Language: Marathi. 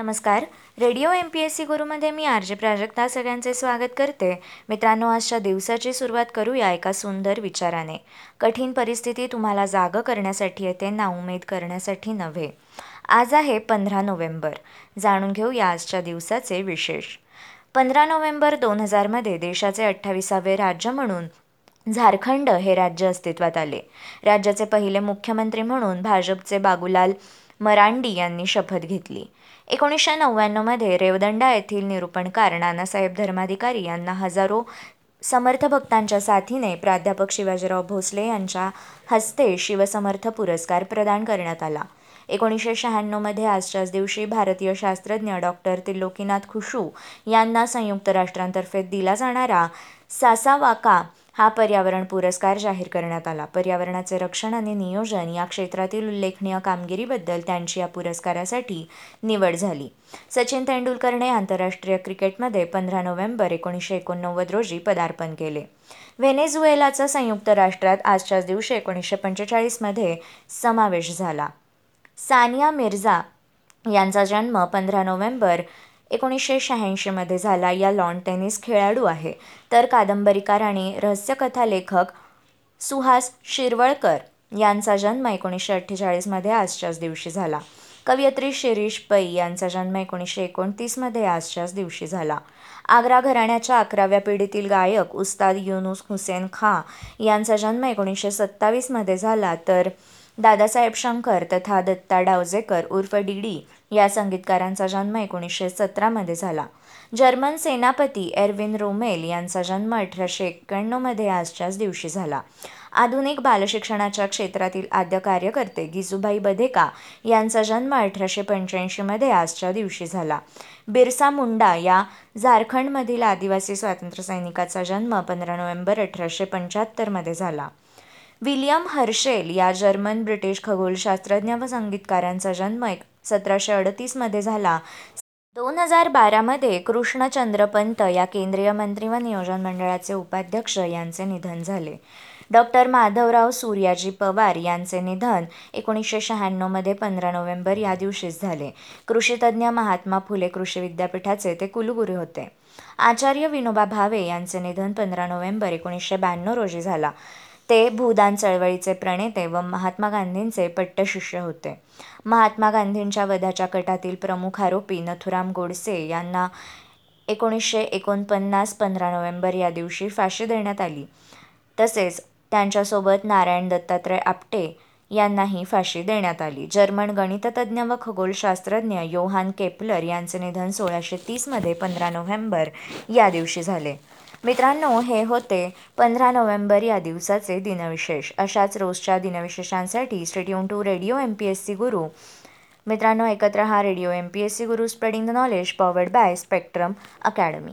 नमस्कार. Radio M P S C गुरुमध्ये मी आर जे प्राजक्ता सगळ्यांचे स्वागत करते. मित्रांनो आजच्या दिवसाची सुरुवात करूया एका सुंदर विचाराने. कठीण परिस्थिती तुम्हाला जागं करण्यासाठी येते नाउमेद करण्यासाठी नव्हे. आज आहे पंधरा नोव्हेंबर. जाणून घेऊया आजच्या दिवसाचे विशेष. पंधरा नोव्हेंबर दोन हजारमध्ये देशाचे अठ्ठावीसावे राज्य म्हणून झारखंड हे राज्य अस्तित्वात आले. राज्याचे पहिले मुख्यमंत्री म्हणून भाजपचे बाबूलाल मरांडी यांनी शपथ घेतली. एकोणीसशे नव्याण्णवमध्ये रेवदंडा येथील निरूपणकार नानासाहेब धर्माधिकारी यांना हजारो समर्थ भक्तांच्या साथीने प्राध्यापक शिवाजीराव भोसले यांच्या हस्ते शिवसमर्थ पुरस्कार प्रदान करण्यात आला. एकोणीसशे शहाण्णवमध्ये आजच्याच दिवशी भारतीय शास्त्रज्ञ डॉक्टर त्रिलोकीनाथ खुशू यांना संयुक्त राष्ट्रांतर्फे दिला जाणारा सासावाका हा पर्यावरण पुरस्कार जाहीर करण्यात आला. पर्यावरणाचे रक्षण आणि नियोजन या क्षेत्रातील उल्लेखनीय कामगिरीबद्दल त्यांची या पुरस्कारासाठी निवड झाली. सचिन तेंडुलकरने आंतरराष्ट्रीय क्रिकेटमध्ये पंधरा नोव्हेंबर एकोणीसशे एकोणनव्वद रोजी पदार्पण केले. व्हेनेझुएलाचा संयुक्त राष्ट्रात आजच्याच दिवशी एकोणीसशे पंचेचाळीसमध्ये समावेश झाला. सानिया मिर्झा यांचा जन्म पंधरा नोव्हेंबर एकोणीसशे शहाऐंशीमध्ये झाला. या लॉन टेनिस खेळाडू आहे. तर कादंबरीकार आणि रहस्यकथा लेखक सुहास शिरवळकर यांचा जन्म एकोणीसशे अठ्ठेचाळीसमध्ये आजच्याच दिवशी झाला. कवयित्री शिरीष पै यांचा जन्म एकोणीसशे एकोणतीसमध्ये आजच्याच दिवशी झाला. आग्रा घराण्याच्या अकराव्या पिढीतील गायक उस्ताद युनुस हुसेन खां यांचा जन्म एकोणीसशे सत्तावीसमध्ये झाला. तर दादासाहेब शंकर तथा दत्ता डावजेकर उर्फ डी या संगीतकारांचा जन्म एकोणीसशे सतरामध्ये झाला. जर्मन सेनापती एरविन रोमेल यांचा जन्म अठराशे एक्क्याण्णवमध्ये आजच्याच दिवशी झाला. आधुनिक बालशिक्षणाच्या क्षेत्रातील आद्य कार्यकर्ते गिजूभाई बधेका यांचा जन्म अठराशे पंच्याऐंशीमध्ये आजच्या दिवशी झाला. बिरसा मुंडा या झारखंडमधील आदिवासी स्वातंत्र्य सैनिकाचा जन्म पंधरा नोव्हेंबर अठराशे पंच्याहत्तरमध्ये झाला. विलियम हर्शेल या जर्मन ब्रिटिश खगोलशास्त्रज्ञ व संगीतकारांचा जन्म एक सतराशे अडतीसमध्ये झाला. दोन हजार बारामध्ये कृष्णचंद्र पंत या केंद्रीय मंत्री व नियोजन मंडळाचे उपाध्यक्ष यांचे निधन झाले. डॉक्टर माधवराव सूर्याजी पवार यांचे निधन एकोणीसशे शहाण्णवमध्ये पंधरा नोव्हेंबर या दिवशीच झाले. कृषीतज्ञ महात्मा फुले कृषी विद्यापीठाचे ते कुलगुरू होते. आचार्य विनोबा भावे यांचे निधन पंधरा नोव्हेंबर एकोणीसशे ब्याण्णव रोजी झाला. ते भूदान चळवळीचे प्रणेते व महात्मा गांधींचे पट्टशिष्य होते. महात्मा गांधींच्या वधाच्या कटातील प्रमुख आरोपी नथुराम गोडसे यांना एकोणीसशे एकोणपन्नास पंधरा नोव्हेंबर या दिवशी फाशी देण्यात आली. तसेच त्यांच्यासोबत नारायण दत्तात्रय आपटे यांनाही फाशी देण्यात आली. जर्मन गणिततज्ञ व खगोलशास्त्रज्ञ योहान केपलर यांचे निधन सोळाशे तीसमध्ये पंधरा नोव्हेंबर या दिवशी झाले. मित्रांनो हे होते पंधरा नोव्हेंबर या दिवसाचे दिनविशेष. अशाच रोजच्या दिनविशेषांसाठी stay tuned to radio M P S C Guru मित्रांनो एकत्र हा radio M P S C Guru spreading the knowledge powered by Spectrum Academy